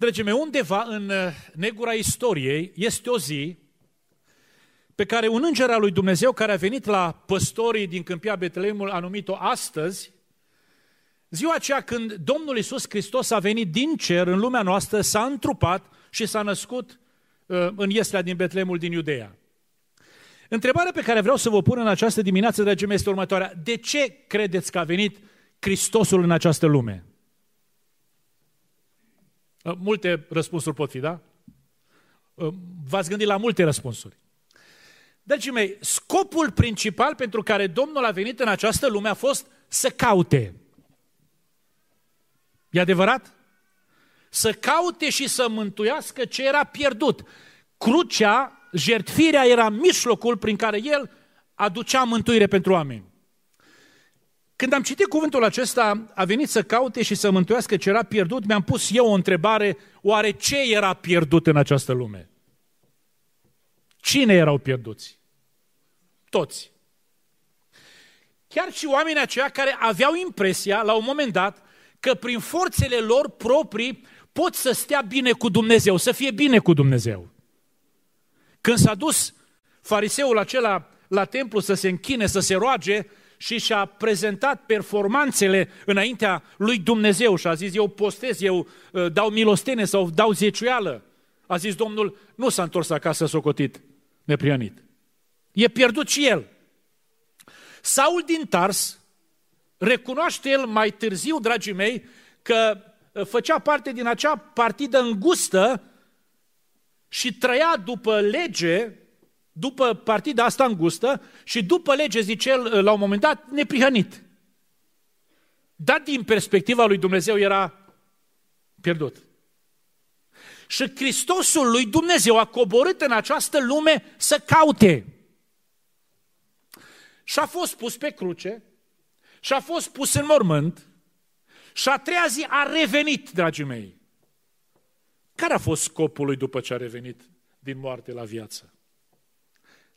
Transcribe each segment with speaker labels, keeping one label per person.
Speaker 1: Dragii mei, undeva în uh, negura istoriei este o zi pe care un înger al lui Dumnezeu care a venit la păstorii din câmpia Betleemul a numit-o astăzi, ziua aceea când Domnul Isus Hristos a venit din cer în lumea noastră, s-a întrupat și s-a născut uh, în Ieslea din Betleemul din Iudeea. Întrebarea pe care vreau să vă pun în această dimineață, dragii mei, este următoarea. De ce credeți că a venit Hristosul în această lume? Uh, multe răspunsuri pot fi, da? Uh, v-ați gândit la multe răspunsuri. Dragii mei, scopul principal pentru care Domnul a venit în această lume a fost să caute. E adevărat? Să caute și să mântuiască ce era pierdut. Crucea, jertfirea era mijlocul prin care El aducea mântuire pentru oameni. Când am citit cuvântul acesta, a venit să caute și să mântuiască ce era pierdut, mi-am pus eu o întrebare, oare ce era pierdut în această lume? Cine erau pierduți? Toți. Chiar și oamenii aceia care aveau impresia, la un moment dat, că prin forțele lor proprii pot să stea bine cu Dumnezeu, să fie bine cu Dumnezeu. Când s-a dus fariseul acela la templu să se închine, să se roage, și și-a prezentat performanțele înaintea lui Dumnezeu și a zis, eu postez, eu uh, dau milostene sau dau zeciuială. A zis Domnul, nu s-a întors acasă socotit, neprianit. E pierdut și el. Saul din Tars recunoaște el mai târziu, dragii mei, că uh, făcea parte din acea partidă îngustă și trăia după lege după partida asta îngustă și după lege, zice el, la un moment dat, neprihănit. Dar din perspectiva lui Dumnezeu era pierdut. Și Hristosul lui Dumnezeu a coborât în această lume să caute. Și a fost pus pe cruce, și a fost pus în mormânt, și a treia zi a revenit, dragii mei. Care a fost scopul lui după ce a revenit din moarte la viață?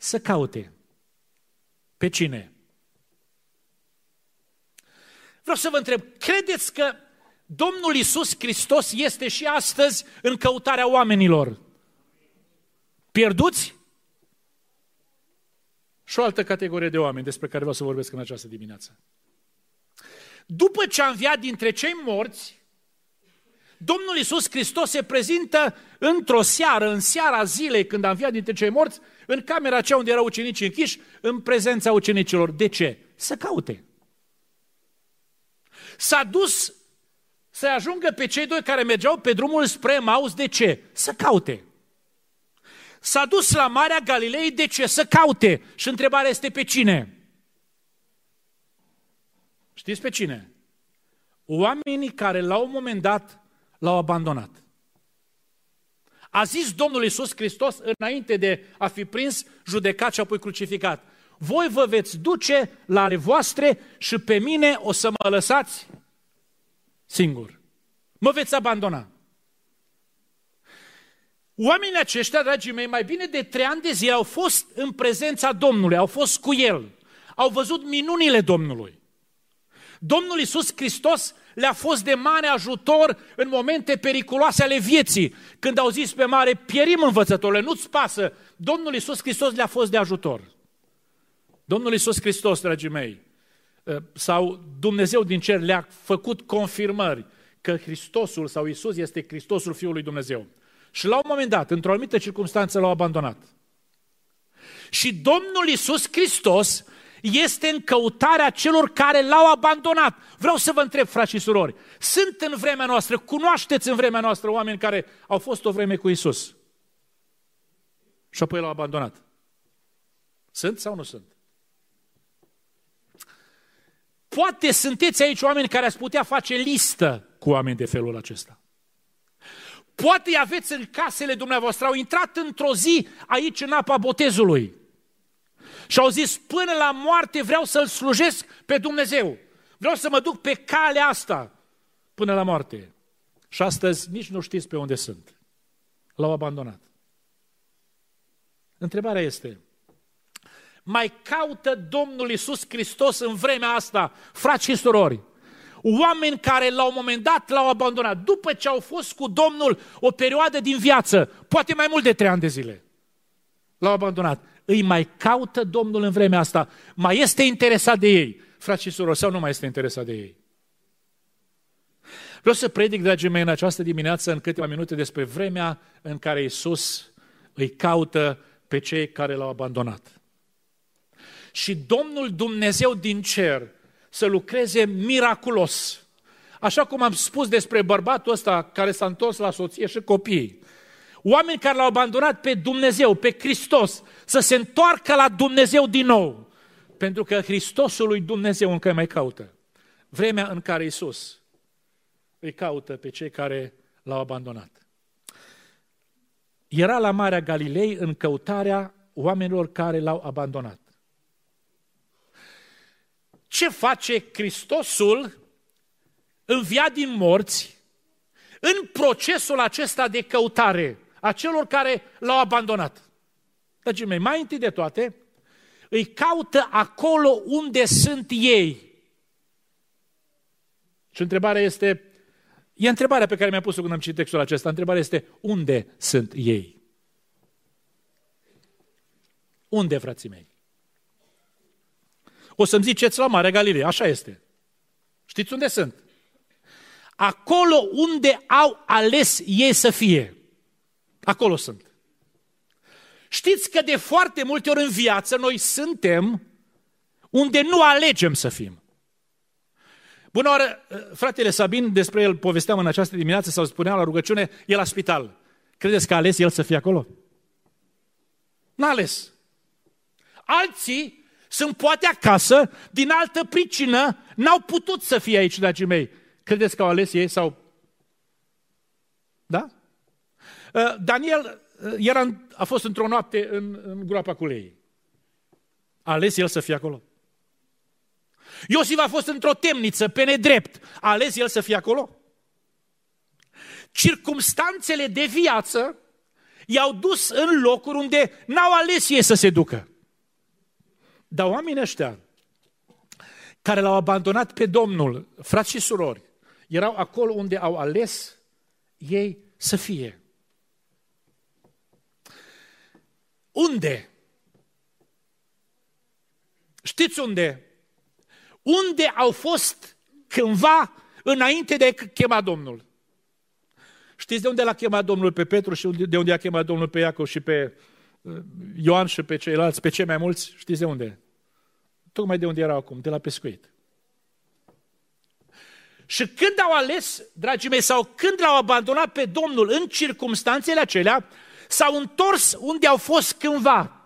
Speaker 1: Să caute. Pe cine? Vreau să vă întreb, credeți că Domnul Isus Hristos este și astăzi în căutarea oamenilor? Pierduți? Și o altă categorie de oameni despre care vreau să vorbesc în această dimineață. După ce a înviat dintre cei morți, Domnul Isus Hristos se prezintă într-o seară, în seara zilei, când a înviat dintre cei morți, în camera aceea unde erau ucenicii închiși, în prezența ucenicilor. De ce? Să caute. S-a dus să ajungă pe cei doi care mergeau pe drumul spre Maus. De ce? Să caute. S-a dus la Marea Galilei. De ce? Să caute. Și întrebarea este pe cine? Știți pe cine? Oamenii care la un moment dat l-au abandonat. A zis Domnul Iisus Hristos înainte de a fi prins, judecat și apoi crucificat. Voi vă veți duce la ale voastre și pe mine o să mă lăsați singur. Mă veți abandona. Oamenii aceștia, dragii mei, mai bine de trei ani de zile au fost în prezența Domnului, au fost cu El, au văzut minunile Domnului. Domnul Iisus Hristos le-a fost de mare ajutor în momente periculoase ale vieții. Când au zis pe mare, pierim învățătorile, nu-ți pasă. Domnul Iisus Hristos le-a fost de ajutor. Domnul Iisus Hristos, dragii mei, ă, sau Dumnezeu din cer le-a făcut confirmări că Hristosul sau Iisus este Hristosul Fiului Dumnezeu. Și la un moment dat, într-o anumită circunstanță, l-au abandonat. Și Domnul Iisus Hristos este în căutarea celor care l-au abandonat. Vreau să vă întreb, frați și surori, sunt în vremea noastră, cunoașteți în vremea noastră oameni care au fost o vreme cu Isus și apoi l-au abandonat? Sunt sau nu sunt? Poate sunteți aici oameni care ați putea face listă cu oameni de felul acesta. Poate aveți în casele dumneavoastră, au intrat într-o zi aici în apa botezului și au zis, până la moarte vreau să-L slujesc pe Dumnezeu. Vreau să mă duc pe calea asta până la moarte. Și astăzi nici nu știți pe unde sunt. L-au abandonat. Întrebarea este, mai caută Domnul Isus Hristos în vremea asta, frați și surori, oameni care la un moment dat l-au abandonat, după ce au fost cu Domnul o perioadă din viață, poate mai mult de trei ani de zile. L-au abandonat. Îi mai caută Domnul în vremea asta. Mai este interesat de ei. Frați și surori, sau nu mai este interesat de ei? Vreau să predic, dragii mei, în această dimineață, în câteva minute, despre vremea în care Isus îi caută pe cei care l-au abandonat. Și Domnul Dumnezeu din cer să lucreze miraculos. Așa cum am spus despre bărbatul ăsta care s-a întors la soție și copii. Oameni care l-au abandonat pe Dumnezeu, pe Hristos, să se întoarcă la Dumnezeu din nou. Pentru că Hristosul lui Dumnezeu încă mai caută. Vremea în care Isus îi caută pe cei care l-au abandonat. Era la Marea Galilei în căutarea oamenilor care l-au abandonat. Ce face Hristosul înviat din morți în procesul acesta de căutare a celor care l-au abandonat? Dragii mei, mai întâi de toate, îi caută acolo unde sunt ei. Și întrebarea este, e întrebarea pe care mi-a pus-o când am citit textul acesta, întrebarea este, unde sunt ei? Unde, frații mei? O să-mi ziceți la Marea Galilei, așa este. Știți unde sunt? Acolo unde au ales ei să fie. Acolo sunt. Știți că de foarte multe ori în viață noi suntem unde nu alegem să fim. Bună oară, fratele Sabin, despre el povesteam în această dimineață sau spuneam la rugăciune, e la spital. Credeți că a ales el să fie acolo? N-a ales. Alții sunt poate acasă, din altă pricină, n-au putut să fie aici, dragii mei. Credeți că au ales ei sau... Da? Uh, Daniel uh, era, a fost într-o noapte în, în groapa cu lei. A ales el să fie acolo. Iosif a fost într-o temniță, pe nedrept. A ales el să fie acolo? Circumstanțele de viață i-au dus în locuri unde n-au ales ei să se ducă. Dar oamenii ăștia care l-au abandonat pe Domnul, frați și surori, erau acolo unde au ales ei să fie. Unde? Știți unde? Unde au fost cândva înainte de a chema Domnul? Știți de unde l-a chemat Domnul pe Petru și de unde a chemat Domnul pe Iacov și pe uh, Ioan și pe ceilalți, pe cei mai mulți? Știți de unde? Tocmai de unde erau acum, de la pescuit. Și când au ales, dragii mei, sau când l-au abandonat pe Domnul în circumstanțele acelea, s-au întors unde au fost cândva.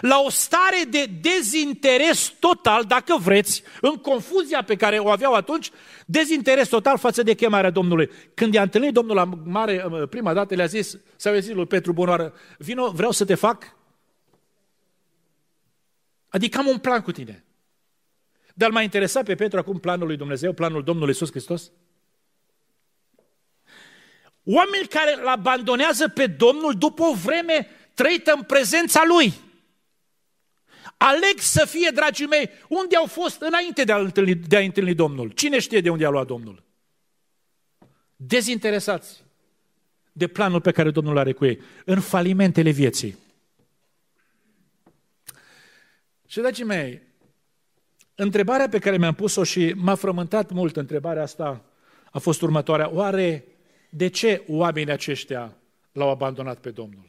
Speaker 1: La o stare de dezinteres total, dacă vreți, în confuzia pe care o aveau atunci, dezinteres total față de chemarea Domnului. Când i-a întâlnit Domnul la mare, prima dată, le-a zis, sau i zis lui Petru Bunoară, vino, vreau să te fac Adică am un plan cu tine. Dar mai interesa pe Petru acum planul lui Dumnezeu, planul Domnului Iisus Hristos? Oameni care îl abandonează pe Domnul după o vreme trăită în prezența Lui. Aleg să fie, dragii mei, unde au fost înainte de a întâlni, de a întâlni Domnul. Cine știe de unde a luat Domnul? Dezinteresați de planul pe care Domnul are cu ei, în falimentele vieții. Și, dragii mei, întrebarea pe care mi-am pus-o și m-a frământat mult întrebarea asta a fost următoarea. Oare de ce oamenii aceștia l-au abandonat pe Domnul?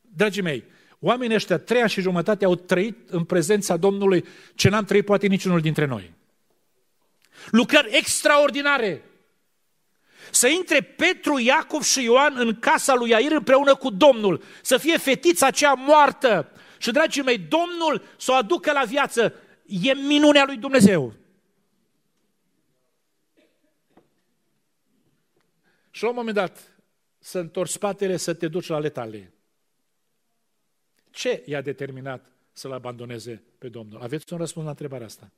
Speaker 1: Dragii mei, oamenii ăștia trei ani și jumătate au trăit în prezența Domnului ce n-am trăit poate niciunul dintre noi. Lucrări extraordinare. Să intre Petru, Iacov și Ioan în casa lui Iair împreună cu Domnul, să fie fetița aceea moartă, și, dragii mei, Domnul să o aducă la viață. E minunea lui Dumnezeu. Și la un moment dat să întorci spatele, să te duci la letale. Ce i-a determinat să-L abandoneze pe Domnul? Aveți un răspuns la întrebarea asta?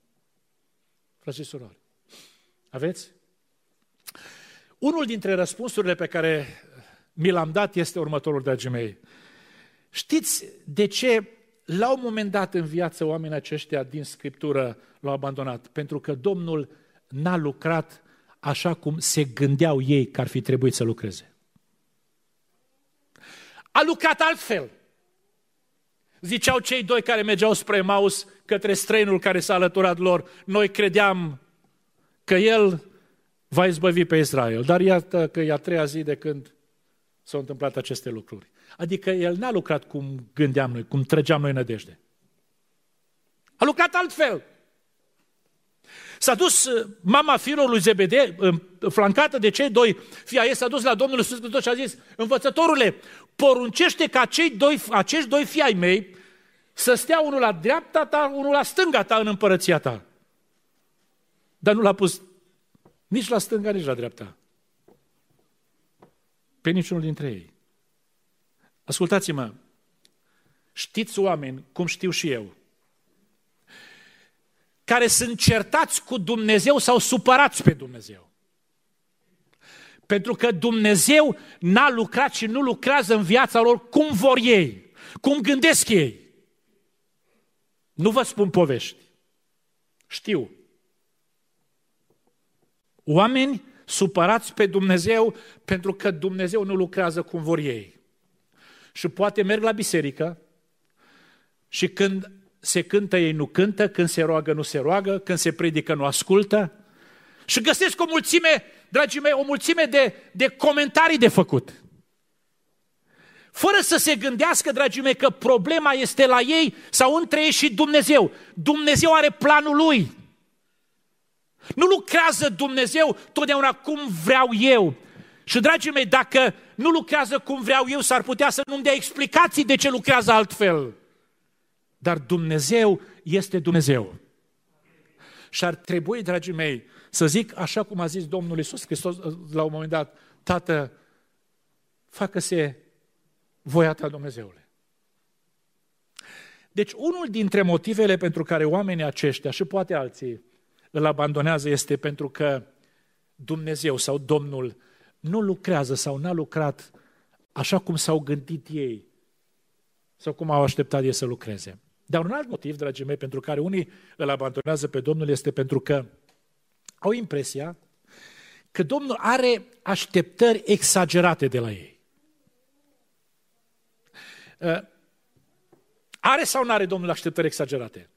Speaker 1: Frați și surori, aveți? Unul dintre răspunsurile pe care mi l-am dat este următorul, dragii mei. Știți de ce la un moment dat în viață oamenii aceștia din Scriptură l-au abandonat? Pentru că Domnul n-a lucrat așa cum se gândeau ei că ar fi trebuit să lucreze. A lucrat altfel. Ziceau cei doi care mergeau spre Maus către străinul care s-a alăturat lor, noi credeam că el va izbăvi pe Israel, dar iată că e a treia zi de când s-au întâmplat aceste lucruri. Adică el n-a lucrat cum gândeam noi, cum trăgeam noi nădejde. A lucrat altfel. S-a dus uh, mama fiilor lui Zebede, uh, flancată de cei doi fii ei, s-a dus la Domnul Iisus Hristos și a zis, învățătorule, poruncește ca cei doi, acești doi fii ai mei să stea unul la dreapta ta, unul la stânga ta în împărăția ta. Dar nu l-a pus nici la stânga, nici la dreapta. Pe niciunul dintre ei. Ascultați-mă, știți oameni, cum știu și eu, care sunt certați cu Dumnezeu sau supărați pe Dumnezeu. Pentru că Dumnezeu n-a lucrat și nu lucrează în viața lor cum vor ei, cum gândesc ei. Nu vă spun povești. Știu. Oameni supărați pe Dumnezeu pentru că Dumnezeu nu lucrează cum vor ei. Și poate merg la biserică și când se cântă, ei nu cântă, când se roagă, nu se roagă, când se predică, nu ascultă. Și găsesc o mulțime, dragii mei, o mulțime de, de comentarii de făcut. Fără să se gândească, dragii mei, că problema este la ei sau între ei și Dumnezeu. Dumnezeu are planul lui. Nu lucrează Dumnezeu totdeauna cum vreau eu. Și, dragii mei, dacă nu lucrează cum vreau eu, s-ar putea să nu-mi dea explicații de ce lucrează altfel. Dar Dumnezeu este Dumnezeu. Și ar trebui, dragii mei, să zic așa cum a zis Domnul Iisus Hristos la un moment dat, Tată, facă-se voia ta, Dumnezeule. Deci unul dintre motivele pentru care oamenii aceștia și poate alții îl abandonează este pentru că Dumnezeu sau Domnul nu lucrează sau n-a lucrat așa cum s-au gândit ei sau cum au așteptat ei să lucreze. Dar un alt motiv, dragii mei, pentru care unii îl abandonează pe Domnul este pentru că au impresia că Domnul are așteptări exagerate de la ei. Uh, are sau nu are Domnul așteptări exagerate?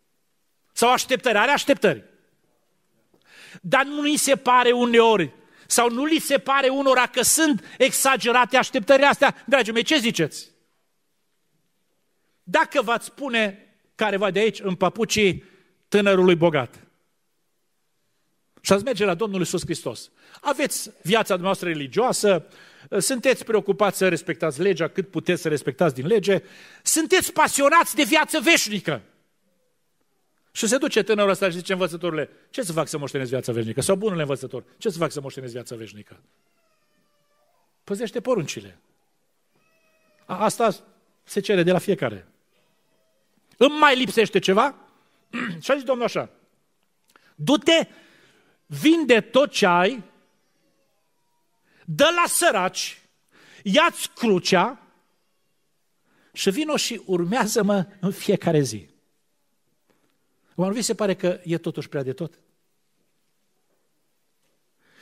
Speaker 1: Sau așteptări? Are așteptări. Dar nu ni se pare uneori sau nu li se pare unora că sunt exagerate așteptările astea? Dragii mei, ce ziceți? Dacă v-ați spune careva de aici în papucii tânărului bogat și ați merge la Domnul Iisus Hristos, aveți viața noastră religioasă, sunteți preocupați să respectați legea cât puteți să respectați din lege, sunteți pasionați de viață veșnică. Și se duce tânărul ăsta și zice învățătorule, ce să fac să moștenesc viața veșnică? Sau bunul învățător, ce să fac să moștenesc viața veșnică? Păzește poruncile. A, asta se cere de la fiecare. Îmi mai lipsește ceva? și a zis Domnul așa, du-te, vinde tot ce ai, dă la săraci, ia-ți crucea și vino și urmează-mă în fiecare zi. Oare nu vi se pare că e totuși prea de tot?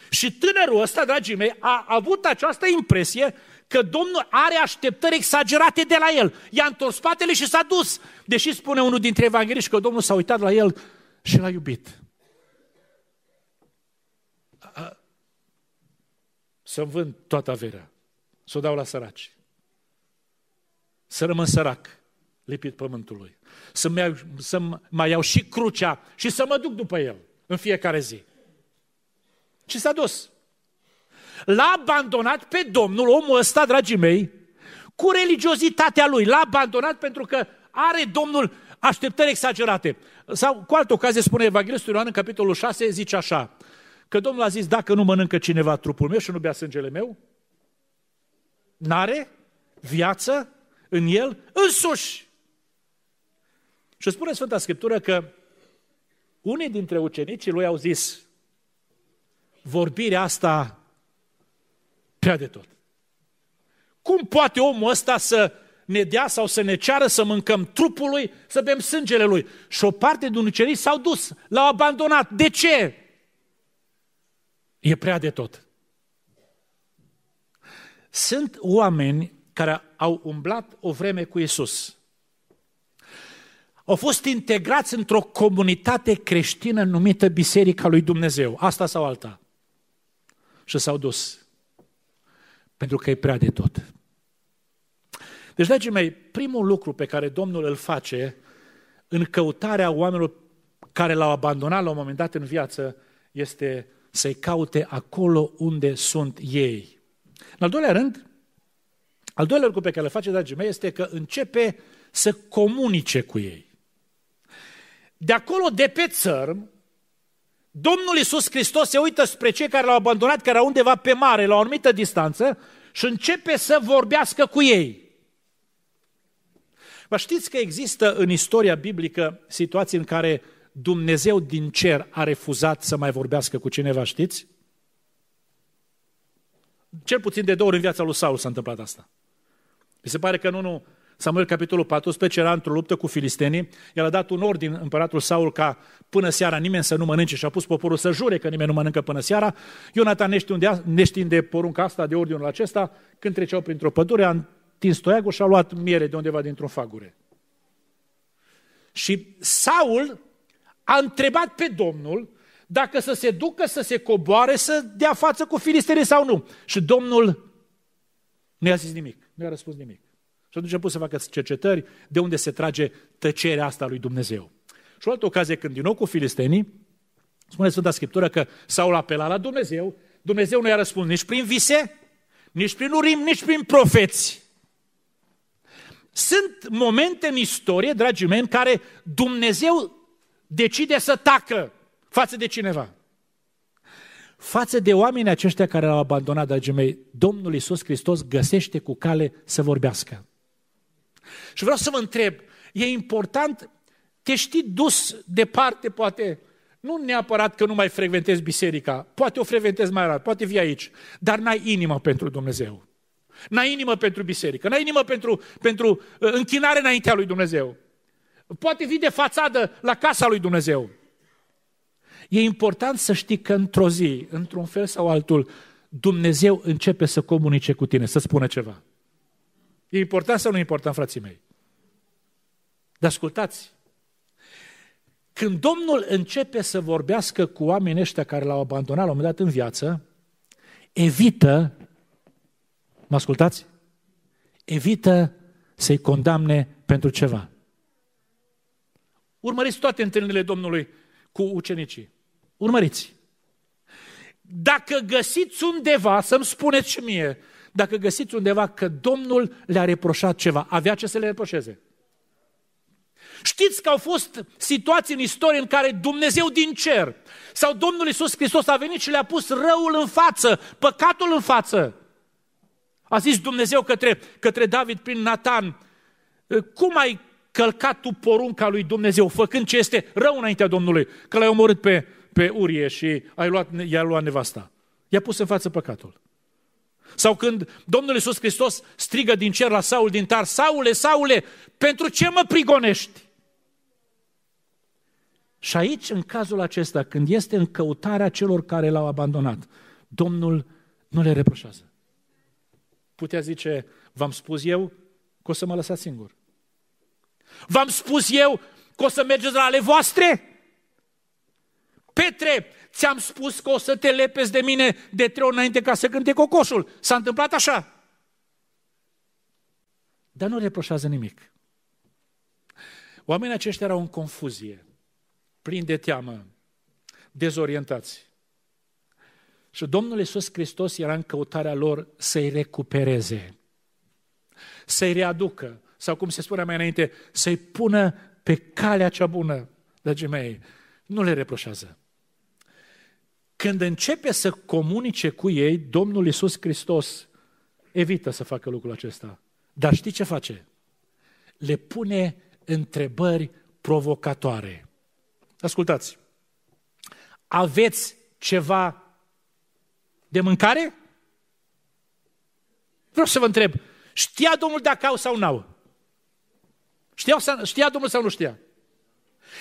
Speaker 1: Și tânărul ăsta, dragii mei, a avut această impresie că Domnul are așteptări exagerate de la el. I-a întors spatele și s-a dus. Deși spune unul dintre evangeliști că Domnul s-a uitat la el și l-a iubit. Să-mi vând toată averea, să o dau la săraci, să rămân sărac, lipit pământului, să mai, iau, să mai iau și crucea și să mă duc după el în fiecare zi. Și s-a dus. L-a abandonat pe Domnul, omul ăsta, dragii mei, cu religiozitatea lui. L-a abandonat pentru că are Domnul așteptări exagerate. Sau cu altă ocazie spune Evanghelistul Ioan în capitolul 6, zice așa, că Domnul a zis, dacă nu mănâncă cineva trupul meu și nu bea sângele meu, n-are viață în el însuși. Și spune Sfânta Scriptură că unii dintre ucenicii lui au zis, vorbirea asta prea de tot. Cum poate omul ăsta să ne dea sau să ne ceară să mâncăm trupul lui, să bem sângele lui. Și o parte din ucerii s-au dus, l-au abandonat. De ce? E prea de tot. Sunt oameni care au umblat o vreme cu Isus. Au fost integrați într-o comunitate creștină numită Biserica lui Dumnezeu, asta sau alta. Și s-au dus. Pentru că e prea de tot. Deci, dragii mei, primul lucru pe care Domnul îl face în căutarea oamenilor care l-au abandonat la un moment dat în viață este să-i caute acolo unde sunt ei. În al doilea rând, al doilea lucru pe care îl face, dragii mei, este că începe să comunice cu ei. De acolo, de pe țărm, Domnul Iisus Hristos se uită spre cei care l-au abandonat, care erau undeva pe mare, la o anumită distanță, și începe să vorbească cu ei. Vă știți că există în istoria biblică situații în care Dumnezeu din cer a refuzat să mai vorbească cu cineva, știți? Cel puțin de două ori în viața lui Saul s-a întâmplat asta. Mi se pare că în unul Samuel, capitolul 14, era într-o luptă cu filistenii, el a dat un ordin împăratul Saul ca până seara nimeni să nu mănânce și a pus poporul să jure că nimeni nu mănâncă până seara. Ionatan, neștiind, neștiind de porunca asta, de ordinul acesta, când treceau printr-o pădure, a întins toiagul și a luat miere de undeva dintr-un fagure. Și Saul a întrebat pe Domnul dacă să se ducă, să se coboare, să dea față cu filistenii sau nu. Și Domnul nu i-a zis nimic, nu i-a răspuns nimic. Și atunci a pus să facă cercetări de unde se trage tăcerea asta lui Dumnezeu. Și o altă ocazie, când din nou cu filistenii, spune Sfânta Scriptură că Saul apela la Dumnezeu, Dumnezeu nu i-a răspuns nici prin vise, nici prin urim, nici prin profeți. Sunt momente în istorie, dragii mei, în care Dumnezeu decide să tacă față de cineva. Față de oamenii aceștia care l-au abandonat, dragii mei, Domnul Iisus Hristos găsește cu cale să vorbească. Și vreau să vă întreb, e important, te știi dus departe, poate, nu neapărat că nu mai frecventezi biserica, poate o frecventezi mai rar, poate vii aici, dar n-ai inimă pentru Dumnezeu. N-ai inimă pentru biserică, n-ai inimă pentru, pentru uh, închinare înaintea lui Dumnezeu. Poate vii de fațadă la casa lui Dumnezeu. E important să știi că într-o zi, într-un fel sau altul, Dumnezeu începe să comunice cu tine, să spună ceva. E important sau nu e important, frații mei? Dar ascultați, când Domnul începe să vorbească cu oamenii ăștia care l-au abandonat la un moment dat în viață, evită, mă ascultați? Evită să-i condamne pentru ceva. Urmăriți toate întâlnirile Domnului cu ucenicii. Urmăriți. Dacă găsiți undeva, să-mi spuneți și mie, dacă găsiți undeva că Domnul le-a reproșat ceva, avea ce să le reproșeze. Știți că au fost situații în istorie în care Dumnezeu din cer sau Domnul Iisus Hristos a venit și le-a pus răul în față, păcatul în față. A zis Dumnezeu către, către David prin Natan, cum ai călcat tu porunca lui Dumnezeu, făcând ce este rău înaintea Domnului, că l-ai omorât pe, pe Urie și ai luat, i-a luat nevasta. I-a pus în față păcatul. Sau când Domnul Iisus Hristos strigă din cer la Saul din tar, Saule, Saule, pentru ce mă prigonești? Și aici, în cazul acesta, când este în căutarea celor care l-au abandonat, Domnul nu le reproșează. Putea zice, v-am spus eu că o să mă lăsați singur. V-am spus eu că o să mergeți la ale voastre? Petre, ți-am spus că o să te lepezi de mine de trei ori înainte ca să cânte cocoșul. S-a întâmplat așa. Dar nu reproșează nimic. Oamenii aceștia erau în confuzie, plini de teamă, dezorientați. Și Domnul Iisus Hristos era în căutarea lor să-i recupereze, să-i readucă, sau cum se spune mai înainte, să-i pună pe calea cea bună, dragii mei, nu le reproșează. Când începe să comunice cu ei, Domnul Iisus Hristos evită să facă lucrul acesta. Dar știi ce face? Le pune întrebări provocatoare. Ascultați, aveți ceva de mâncare? Vreau să vă întreb, știa Domnul dacă au sau n-au? Știa, știa Domnul sau nu știa?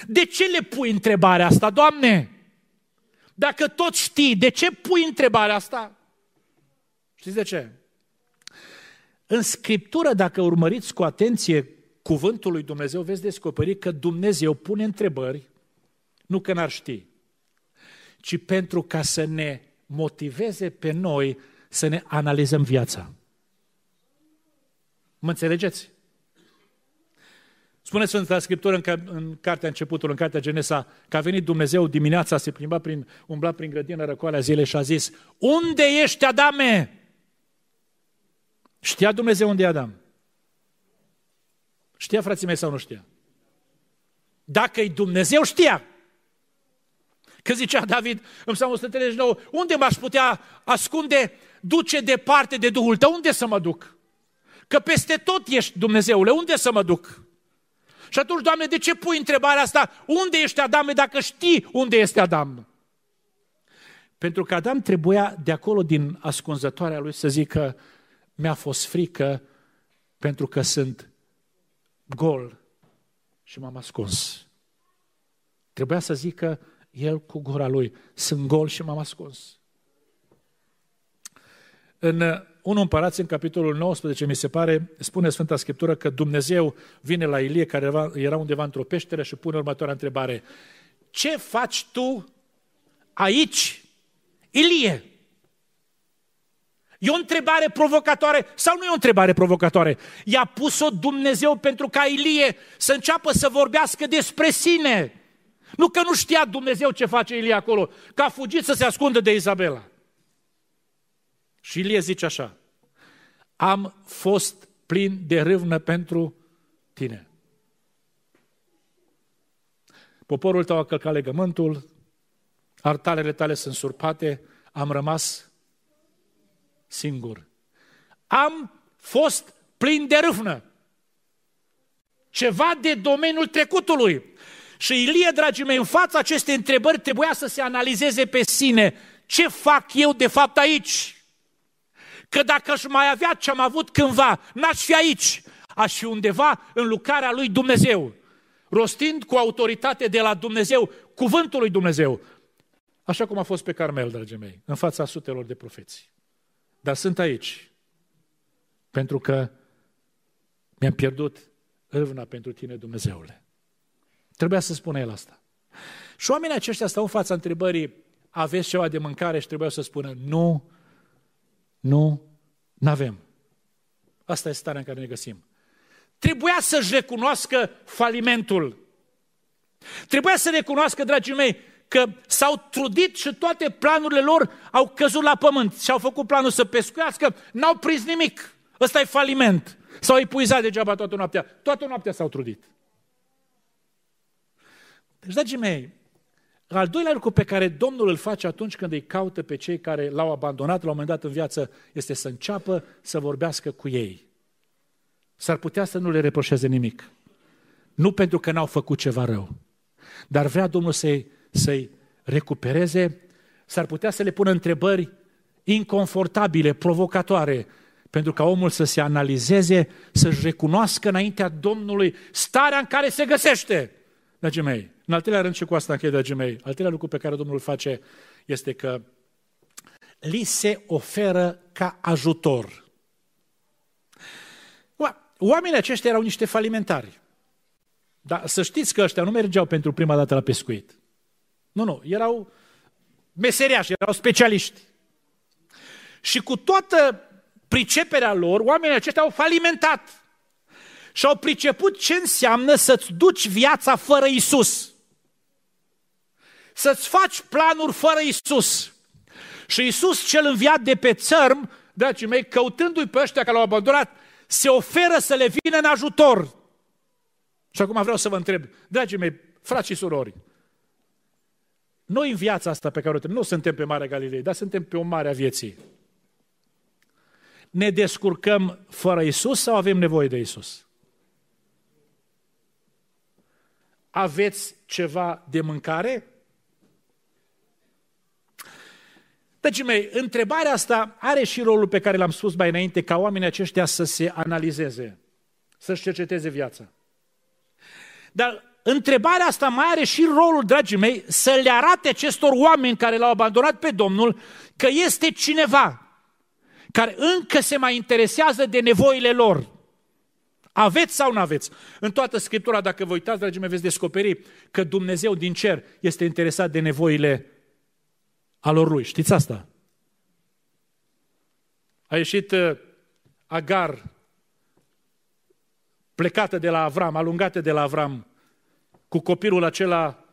Speaker 1: De ce le pui întrebarea asta, Doamne? Dacă tot știi, de ce pui întrebarea asta? Știți de ce? În Scriptură, dacă urmăriți cu atenție cuvântul lui Dumnezeu, veți descoperi că Dumnezeu pune întrebări, nu că n-ar ști, ci pentru ca să ne motiveze pe noi să ne analizăm viața. Mă înțelegeți? Spune Sfânta Scriptură în, în cartea începutul, în cartea Genesa, că a venit Dumnezeu dimineața, se plimba prin, umbla prin grădină răcoalea zilei și a zis, Unde ești, Adame? Știa Dumnezeu unde e Adam? Știa frații mei sau nu știa? Dacă e Dumnezeu, știa. Că zicea David în Psalmul 139, unde m-aș putea ascunde, duce departe de Duhul tău, unde să mă duc? Că peste tot ești Dumnezeule, unde să mă duc? Și atunci, Doamne, de ce pui întrebarea asta? Unde ești Adam dacă știi unde este Adam? Pentru că Adam trebuia de acolo din ascunzătoarea lui să zică mi-a fost frică pentru că sunt gol și m-am ascuns. Trebuia să zică el cu gura lui, sunt gol și m-am ascuns. În 1 Împărați, în capitolul 19, mi se pare, spune Sfânta Scriptură că Dumnezeu vine la Ilie, care era undeva într-o peșteră și pune următoarea întrebare. Ce faci tu aici, Ilie? E o întrebare provocatoare sau nu e o întrebare provocatoare? I-a pus-o Dumnezeu pentru ca Ilie să înceapă să vorbească despre sine. Nu că nu știa Dumnezeu ce face Ilie acolo, că a fugit să se ascundă de Izabela. Și Ilie zice așa, am fost plin de râvnă pentru tine. Poporul tău a călcat legământul, artalele tale sunt surpate, am rămas singur. Am fost plin de râvnă. Ceva de domeniul trecutului. Și Ilie, dragii mei, în fața acestei întrebări trebuia să se analizeze pe sine. Ce fac eu de fapt aici? Că dacă aș mai avea ce am avut cândva, n-aș fi aici. Aș fi undeva în lucrarea lui Dumnezeu. Rostind cu autoritate de la Dumnezeu cuvântul lui Dumnezeu. Așa cum a fost pe Carmel, dragii mei, în fața sutelor de profeții. Dar sunt aici pentru că mi-am pierdut râvna pentru tine, Dumnezeule. Trebuia să spună el asta. Și oamenii aceștia stau în fața întrebării, aveți ceva de mâncare și trebuia să spună, nu, nu, nu avem. Asta este starea în care ne găsim. Trebuia să-și recunoască falimentul. Trebuia să recunoască, dragii mei, că s-au trudit și toate planurile lor au căzut la pământ și au făcut planul să pescuiască, n-au prins nimic. Ăsta e faliment. S-au epuizat degeaba toată noaptea. Toată noaptea s-au trudit. Deci, dragii mei, al doilea lucru pe care Domnul îl face atunci când îi caută pe cei care l-au abandonat la un moment dat în viață este să înceapă să vorbească cu ei. S-ar putea să nu le reproșeze nimic. Nu pentru că n-au făcut ceva rău, dar vrea Domnul să-i să-i recupereze, s-ar putea să le pună întrebări inconfortabile, provocatoare, pentru ca omul să se analizeze, să-și recunoască înaintea Domnului starea în care se găsește. Dragii mei, în al treilea rând și cu asta închei, dragii mei, al treilea lucru pe care Domnul îl face este că li se oferă ca ajutor. Oamenii aceștia erau niște falimentari. Dar să știți că ăștia nu mergeau pentru prima dată la pescuit. Nu, nu, erau meseriași, erau specialiști. Și cu toată priceperea lor, oamenii aceștia au falimentat. Și au priceput ce înseamnă să-ți duci viața fără Isus. Să-ți faci planuri fără Isus. Și Isus cel înviat de pe țărm, dragii mei, căutându-i pe ăștia care l-au abandonat, se oferă să le vină în ajutor. Și acum vreau să vă întreb, dragii mei, frați și surori, noi în viața asta pe care o trăim, nu suntem pe Marea Galilei, dar suntem pe o mare a vieții. Ne descurcăm fără Isus sau avem nevoie de Isus? Aveți ceva de mâncare? Dragii mei, întrebarea asta are și rolul pe care l-am spus mai înainte, ca oamenii aceștia să se analizeze, să-și cerceteze viața. Dar întrebarea asta mai are și rolul, dragii mei, să le arate acestor oameni care l-au abandonat pe Domnul că este cineva care încă se mai interesează de nevoile lor. Aveți sau nu aveți? În toată Scriptura, dacă vă uitați, dragii mei, veți descoperi că Dumnezeu din cer este interesat de nevoile alor lui. Știți asta? A ieșit uh, Agar, plecată de la Avram, alungată de la Avram, cu copilul acela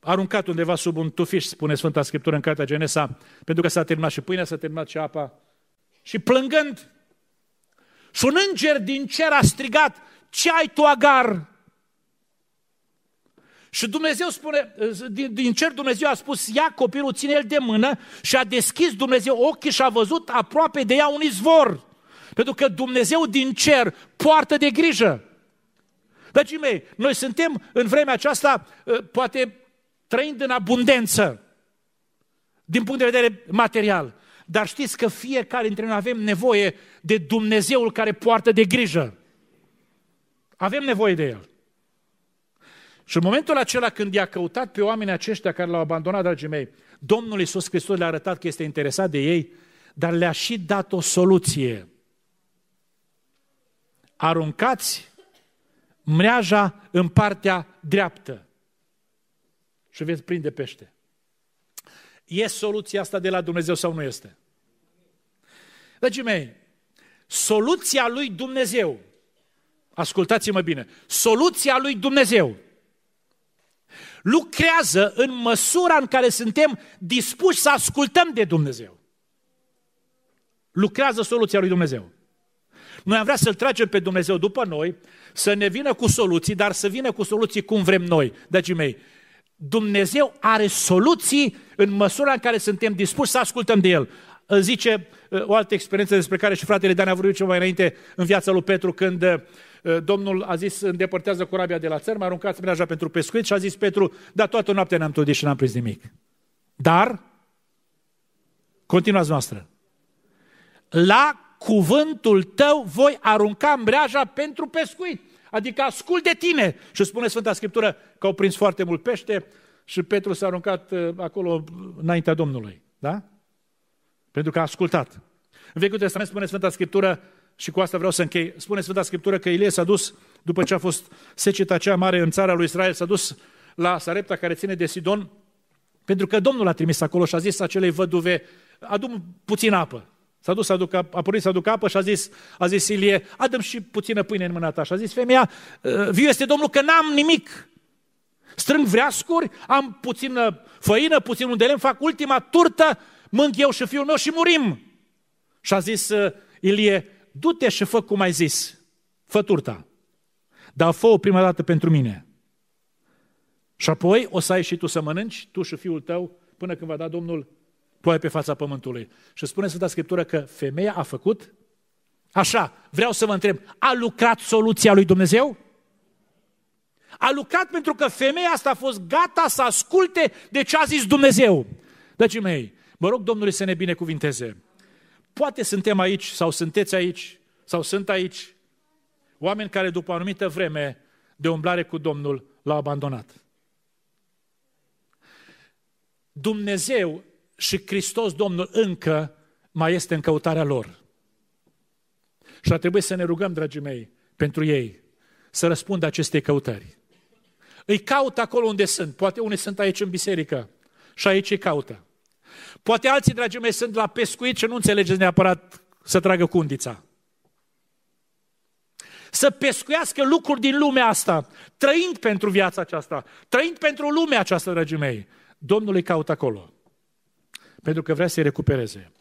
Speaker 1: aruncat undeva sub un tufiș, spune Sfânta Scriptură în Cartea Genesa, pentru că s-a terminat și pâinea, s-a terminat și apa. Și plângând, și un înger din cer a strigat, ce ai tu, Agar? Și Dumnezeu spune, din, din cer Dumnezeu a spus, ia copilul, ține el de mână și a deschis Dumnezeu ochii și a văzut aproape de ea un izvor. Pentru că Dumnezeu din cer poartă de grijă. Dragii mei, noi suntem în vremea aceasta, ă, poate trăind în abundență, din punct de vedere material. Dar știți că fiecare dintre noi avem nevoie de Dumnezeul care poartă de grijă. Avem nevoie de El. Și în momentul acela când i-a căutat pe oamenii aceștia care l-au abandonat, dragii mei, Domnul Iisus Hristos le-a arătat că este interesat de ei, dar le-a și dat o soluție. Aruncați mreaja în partea dreaptă și veți prinde pește. E soluția asta de la Dumnezeu sau nu este? Dragii mei, soluția lui Dumnezeu, ascultați-mă bine, soluția lui Dumnezeu lucrează în măsura în care suntem dispuși să ascultăm de Dumnezeu. Lucrează soluția lui Dumnezeu. Noi am vrea să-L tragem pe Dumnezeu după noi, să ne vină cu soluții, dar să vină cu soluții cum vrem noi. Dragii mei, Dumnezeu are soluții în măsura în care suntem dispuși să ascultăm de El. Zice uh, o altă experiență despre care și fratele Dan a vorbit ceva mai înainte în viața lui Petru, când uh, Domnul a zis, îndepărtează corabia de la țăr, mă aruncați mreaja pentru pescuit și a zis Petru, dar toată noaptea ne-am trudit și n-am prins nimic. Dar, continuați noastră, la cuvântul tău voi arunca mreaja pentru pescuit. Adică ascult de tine. Și spune Sfânta Scriptură că au prins foarte mult pește și Petru s-a aruncat uh, acolo înaintea Domnului. Da? Pentru că a ascultat. În Vechiul Testament spune Sfânta Scriptură, și cu asta vreau să închei, spune Sfânta Scriptură că Ilie s-a dus, după ce a fost seceta cea mare în țara lui Israel, s-a dus la Sarepta care ține de Sidon, pentru că Domnul a trimis acolo și a zis acelei văduve, adu puțin apă. S-a dus să aducă, a pornit să aducă apă și a zis, a zis Ilie, adăm și puțină pâine în mâna ta. Și a zis femeia, ă, viu este Domnul că n-am nimic. Strâng vreascuri, am puțină făină, puțin un de lemn, fac ultima turtă, mânc eu și fiul meu și murim. Și a zis ă, Ilie, du-te și fă cum ai zis, fă turta. Dar fă-o prima dată pentru mine. Și apoi o să ai și tu să mănânci, tu și fiul tău, până când va da Domnul ploaie pe fața pământului. Și spune Sfânta Scriptură că femeia a făcut așa. Vreau să vă întreb, a lucrat soluția lui Dumnezeu? A lucrat pentru că femeia asta a fost gata să asculte de ce a zis Dumnezeu. Dragii mei, mă rog Domnului să ne binecuvinteze. Poate suntem aici sau sunteți aici sau sunt aici oameni care după o anumită vreme de umblare cu Domnul l-au abandonat. Dumnezeu și Hristos Domnul încă mai este în căutarea lor. Și ar trebui să ne rugăm, dragii mei, pentru ei, să răspundă acestei căutări. Îi caută acolo unde sunt. Poate unii sunt aici în biserică și aici îi caută. Poate alții, dragii mei, sunt la pescuit și nu înțelegeți neapărat să tragă cundița. Să pescuiască lucruri din lumea asta, trăind pentru viața aceasta, trăind pentru lumea aceasta, dragii mei. Domnul îi caută acolo pentru că vrea să-i recupereze.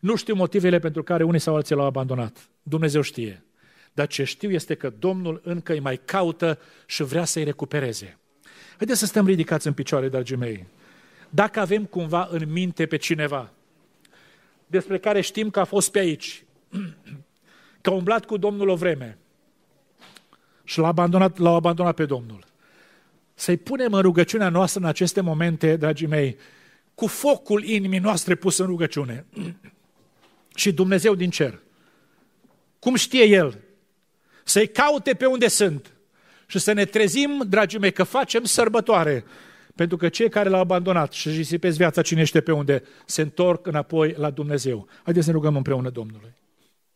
Speaker 1: Nu știu motivele pentru care unii sau alții l-au abandonat. Dumnezeu știe. Dar ce știu este că Domnul încă îi mai caută și vrea să-i recupereze. Haideți să stăm ridicați în picioare, dragii mei. Dacă avem cumva în minte pe cineva despre care știm că a fost pe aici, că a umblat cu Domnul o vreme și l-a abandonat, l-au abandonat pe Domnul, să-i punem în rugăciunea noastră în aceste momente, dragii mei, cu focul inimii noastre pus în rugăciune. Și Dumnezeu din cer, cum știe El, să-i caute pe unde sunt și să ne trezim, dragii mei, că facem sărbătoare. Pentru că cei care l-au abandonat și își risipesc viața cine pe unde, se întorc înapoi la Dumnezeu. Haideți să ne rugăm împreună Domnului.